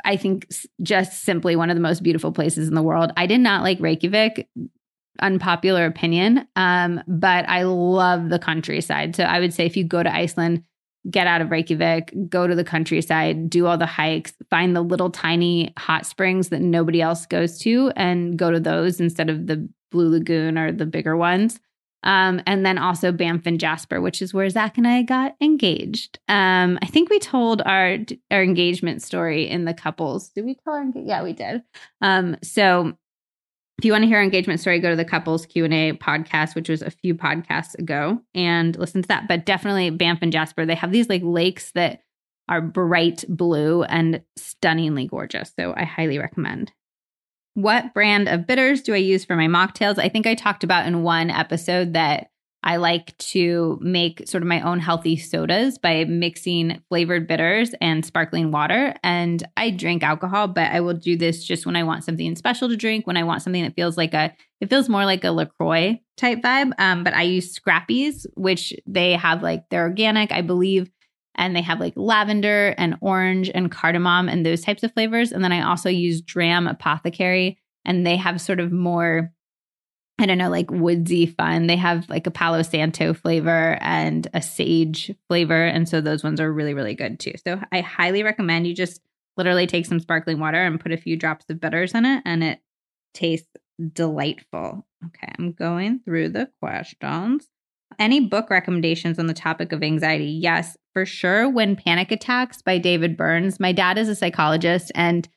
I think just simply one of the most beautiful places in the world. I did not like Reykjavik unpopular opinion. Um, but I love the countryside. So I would say if you go to Iceland, get out of Reykjavik, go to the countryside, do all the hikes, find the little tiny hot springs that nobody else goes to, and go to those instead of the Blue Lagoon or the bigger ones. Um, and then also Banff and Jasper, which is where Zach and I got engaged. Um, I think we told our our engagement story in the couples. Did we tell our? Yeah, we did. Um, so if you want to hear our engagement story, go to the couples Q&A podcast, which was a few podcasts ago and listen to that. But definitely Banff and Jasper, they have these like lakes that are bright blue and stunningly gorgeous. So I highly recommend. What brand of bitters do I use for my mocktails? I think I talked about in one episode that I like to make sort of my own healthy sodas by mixing flavored bitters and sparkling water. And I drink alcohol, but I will do this just when I want something special to drink, when I want something that feels like a, it feels more like a LaCroix type vibe. Um, but I use Scrappy's, which they have like, they're organic, I believe. And they have like lavender and orange and cardamom and those types of flavors. And then I also use Dram Apothecary, and they have sort of more I don't know, like woodsy fun. They have like a Palo Santo flavor and a sage flavor. And so those ones are really, really good too. So I highly recommend you just literally take some sparkling water and put a few drops of bitters in it, and it tastes delightful. Okay, I'm going through the questions. Any book recommendations on the topic of anxiety? Yes, for sure. When Panic Attacks by David Burns. My dad is a psychologist, and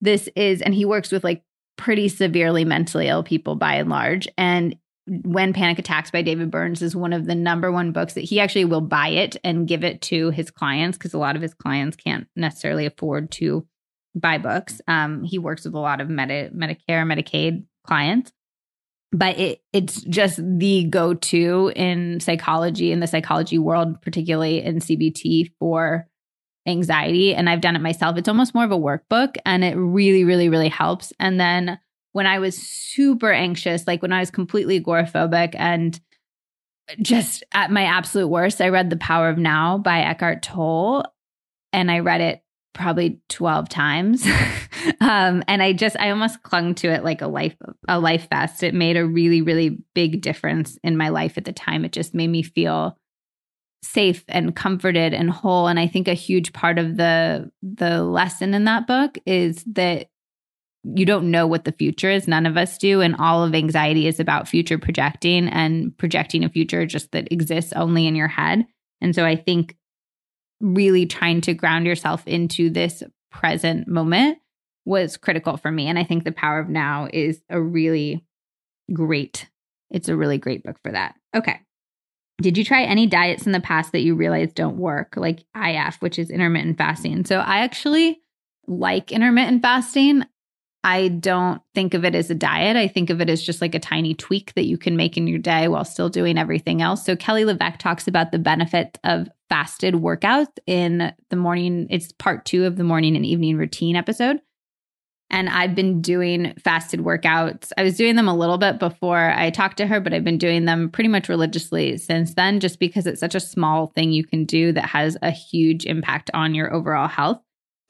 this is, and he works with like pretty severely mentally ill people by and large. And when Panic Attacks by David Burns is one of the number one books that he actually will buy it and give it to his clients because a lot of his clients can't necessarily afford to buy books. Um, he works with a lot of Medi- Medicare, Medicaid clients, but it it's just the go to in psychology in the psychology world, particularly in CBT for anxiety and I've done it myself. It's almost more of a workbook and it really, really, really helps. And then when I was super anxious, like when I was completely agoraphobic and just at my absolute worst, I read The Power of Now by Eckhart Tolle and I read it probably 12 times. *laughs* um, and I just, I almost clung to it like a life, a life vest. It made a really, really big difference in my life at the time. It just made me feel safe and comforted and whole. And i think a huge part of the the lesson in that book is that you don't know what the future is. None of us do. And all of anxiety is about future projecting and projecting a future just that exists only in your head. And so i think really trying to ground yourself into this present moment was critical for me. And i think the power of now is a really great it's a really great book for that. Okay did you try any diets in the past that you realized don't work, like IF, which is intermittent fasting? So I actually like intermittent fasting. I don't think of it as a diet. I think of it as just like a tiny tweak that you can make in your day while still doing everything else. So Kelly LeVeque talks about the benefit of fasted workouts in the morning. It's part two of the morning and evening routine episode. And I've been doing fasted workouts. I was doing them a little bit before I talked to her, but I've been doing them pretty much religiously since then, just because it's such a small thing you can do that has a huge impact on your overall health.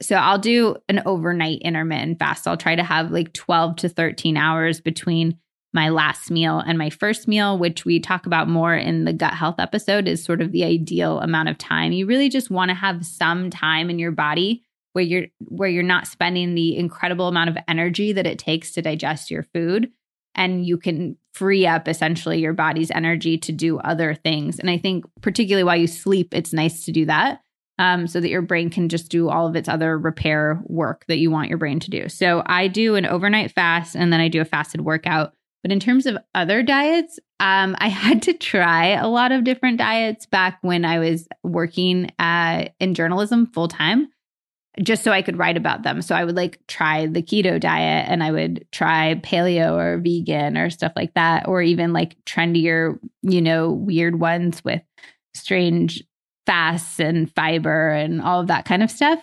So I'll do an overnight intermittent fast. I'll try to have like 12 to 13 hours between my last meal and my first meal, which we talk about more in the gut health episode, is sort of the ideal amount of time. You really just want to have some time in your body where you're where you're not spending the incredible amount of energy that it takes to digest your food and you can free up essentially your body's energy to do other things. And I think particularly while you sleep, it's nice to do that. Um, so that your brain can just do all of its other repair work that you want your brain to do. So I do an overnight fast and then I do a fasted workout but in terms of other diets, um, I *laughs* had to try a lot of different diets back when I was working uh, in journalism full time, just so I could write about them. So I would like try the keto diet and I would try paleo or vegan or stuff like that, or even like trendier, you know, weird ones with strange fasts and fiber and all of that kind of stuff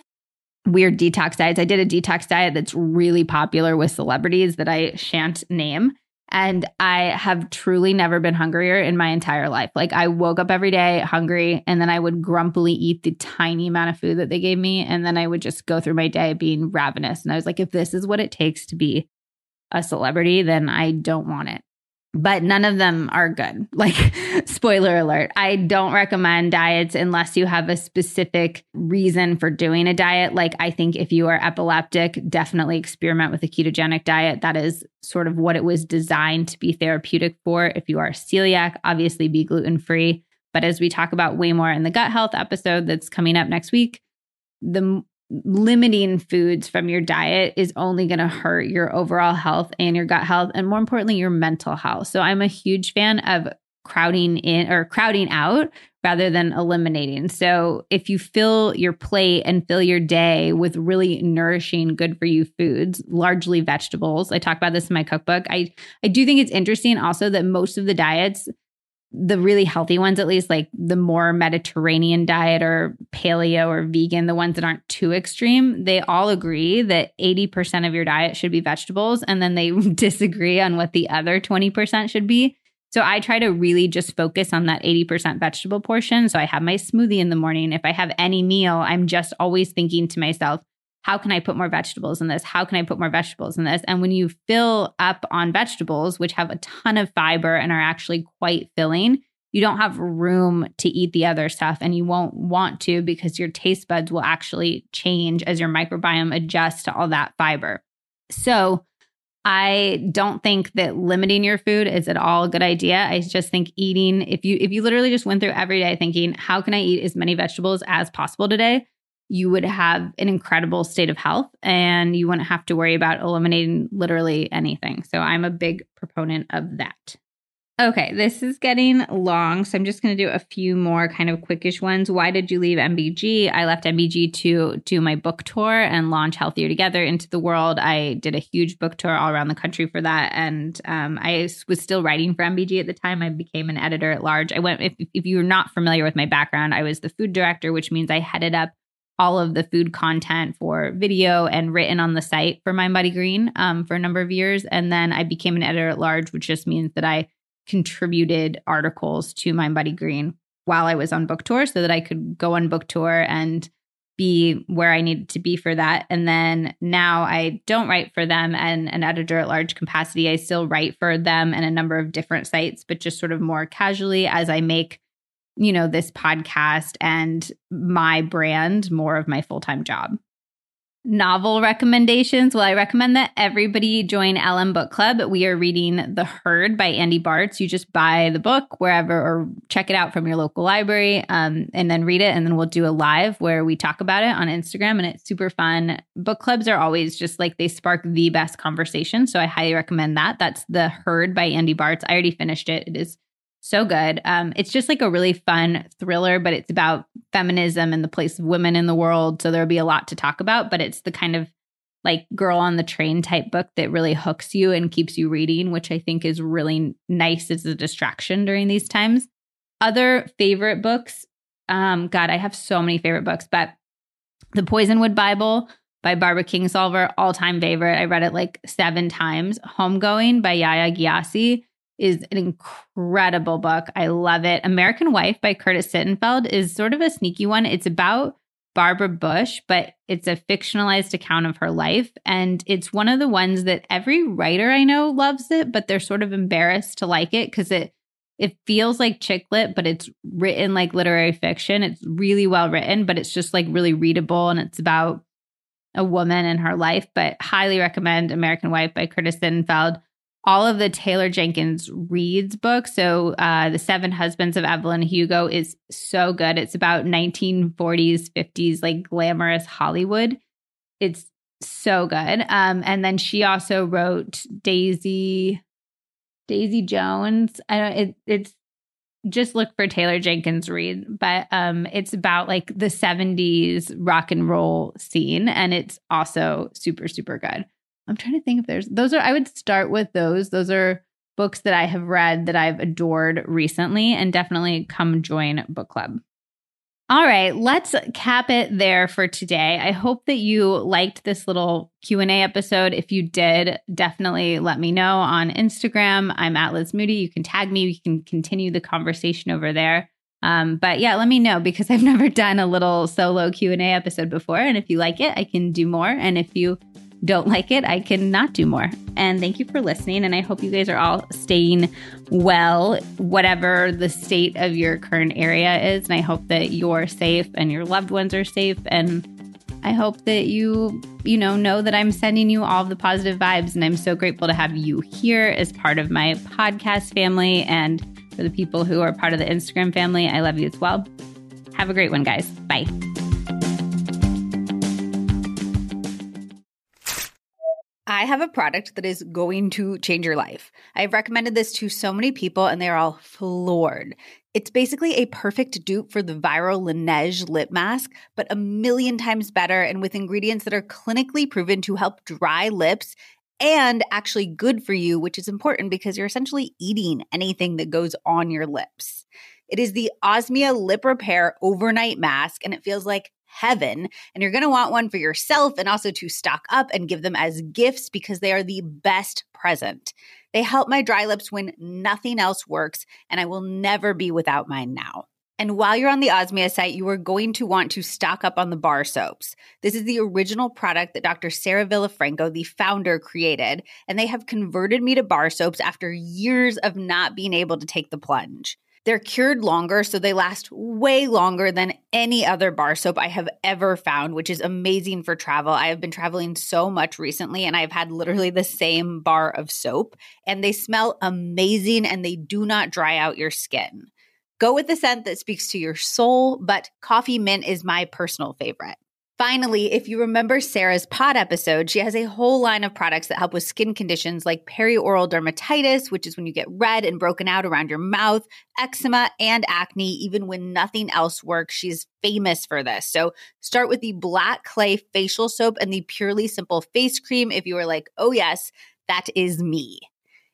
weird detox diets. I did a detox diet that's really popular with celebrities that I shan't name. And I have truly never been hungrier in my entire life. Like I woke up every day hungry and then I would grumpily eat the tiny amount of food that they gave me. And then I would just go through my day being ravenous. And I was like, if this is what it takes to be a celebrity, then I don't want it but none of them are good. *laughs* Like, spoiler alert, I don't recommend diets unless you have a specific reason for doing a diet. Like, I think if you are epileptic, definitely experiment with a ketogenic diet. That is sort of what it was designed to be therapeutic for. If you are celiac, obviously be gluten free. But as we talk about way more in the gut health episode that's coming up next week, the limiting foods from your diet is only going to hurt your overall health and your gut health and more importantly your mental health. So I'm a huge fan of crowding in or crowding out rather than eliminating. So if you fill your plate and fill your day with really nourishing good for you foods, largely vegetables. I talk about this in my cookbook. I I do think it's interesting also that most of the diets the really healthy ones, at least like the more Mediterranean diet or paleo or vegan, the ones that aren't too extreme, they all agree that 80% of your diet should be vegetables. And then they *laughs* disagree on what the other 20% should be. So I try to really just focus on that 80% vegetable portion. So I have my smoothie in the morning. If I have any meal, I'm just always thinking to myself, how can I put more vegetables in this? How can I put more vegetables in this? And when you fill up on vegetables, which have a ton of fiber and are actually quite filling, you don't have room to eat the other stuff and you won't want to because your taste buds will actually change as your microbiome adjusts to all that fiber. So, I don't think that limiting your food is at all a good idea. I just think eating if you if you literally just went through every day thinking how can I eat as many vegetables as possible today, you would have an incredible state of health and you wouldn't have to worry about eliminating literally anything. So I'm a big proponent of that. Okay, this is getting long, so I'm just going to do a few more kind of quickish ones. Why did you leave MBG? I left MBG to do my book tour and launch Healthier Together into the world. I did a huge book tour all around the country for that, and um, I was still writing for MBG at the time. I became an editor at large. I went. If, if you're not familiar with my background, I was the food director, which means I headed up all of the food content for video and written on the site for Mindbody Green um, for a number of years. And then I became an editor at large, which just means that I contributed articles to My Mindbody Green while I was on book tour so that I could go on book tour and be where I needed to be for that. And then now I don't write for them and an editor at large capacity. I still write for them and a number of different sites, but just sort of more casually as I make you know, this podcast and my brand more of my full time job. Novel recommendations. Well, I recommend that everybody join LM Book Club. We are reading The Herd by Andy Bartz. You just buy the book wherever or check it out from your local library um, and then read it. And then we'll do a live where we talk about it on Instagram and it's super fun. Book clubs are always just like they spark the best conversation. So I highly recommend that. That's The Herd by Andy Bartz. I already finished it. It is so good. Um, it's just like a really fun thriller, but it's about feminism and the place of women in the world. So there'll be a lot to talk about, but it's the kind of like girl on the train type book that really hooks you and keeps you reading, which I think is really nice as a distraction during these times. Other favorite books, um, God, I have so many favorite books, but the Poisonwood Bible by Barbara Kingsolver, all time favorite. I read it like seven times. Homegoing by Yaa Gyasi is an incredible book. I love it. American Wife by Curtis Sittenfeld is sort of a sneaky one. It's about Barbara Bush, but it's a fictionalized account of her life. And it's one of the ones that every writer I know loves it, but they're sort of embarrassed to like it because it it feels like chick lit, but it's written like literary fiction. It's really well written, but it's just like really readable and it's about a woman and her life. But highly recommend American Wife by Curtis Sittenfeld all of the Taylor Jenkins Reid's books. So, uh, The Seven Husbands of Evelyn Hugo is so good. It's about 1940s, 50s, like glamorous Hollywood. It's so good. Um, and then she also wrote Daisy, Daisy Jones. I don't, it, it's just look for Taylor Jenkins Reid, but um, it's about like the 70s rock and roll scene. And it's also super, super good. I'm trying to think if there's those are I would start with those. Those are books that I have read that I've adored recently and definitely come join book club. All right, let's cap it there for today. I hope that you liked this little Q&A episode. If you did, definitely let me know on Instagram. I'm at Liz Moody. You can tag me. We can continue the conversation over there. Um, but yeah, let me know because *laughs* I've never done a little solo Q&A episode before. And if you like it, I can do more. And if you don't like it, I can not do more. And thank you for listening. And I hope you guys are all staying well, whatever the state of your current area is. And I hope that you're safe and your loved ones are safe. And I hope that you, you know, know that I'm sending you all the positive vibes. And I'm so grateful to have you here as part of my podcast family. And for the people who are part of the Instagram family, I love you as well. Have a great one, guys. Bye. I have a product that is going to change your life. I've recommended this to so many people and they're all floored. It's basically a perfect dupe for the viral Laneige lip mask, but a million times better and with ingredients that are clinically proven to help dry lips and actually good for you, which is important because you're essentially eating anything that goes on your lips. It is the Osmia Lip Repair Overnight Mask, and it feels like heaven. And you're going to want one for yourself and also to stock up and give them as gifts because they are the best present. They help my dry lips when nothing else works, and I will never be without mine now. And while you're on the Osmia site, you are going to want to stock up on the bar soaps. This is the original product that Dr. Sarah Villafranco, the founder, created, and they have converted me to bar soaps after years of not being able to take the plunge. They're cured longer, so they last way longer than any other bar soap I have ever found, which is amazing for travel. I have been traveling so much recently and I've had literally the same bar of soap, and they smell amazing and they do not dry out your skin. Go with the scent that speaks to your soul, but coffee mint is my personal favorite. Finally, if you remember Sarah's pod episode, she has a whole line of products that help with skin conditions like perioral dermatitis, which is when you get red and broken out around your mouth, eczema, and acne, even when nothing else works. She's famous for this. So start with the black clay facial soap and the purely simple face cream if you are like, oh, yes, that is me.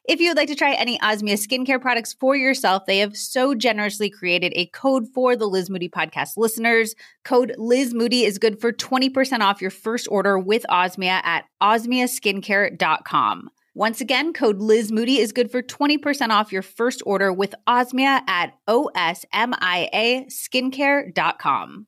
If you would like to try any Osmia skincare products for yourself, they have so generously created a code for the Liz Moody podcast listeners. Code Liz Moody is good for 20% off your first order with Osmia at osmiaskincare.com. Once again, code Liz Moody is good for 20% off your first order with Osmia at osmia skincare.com.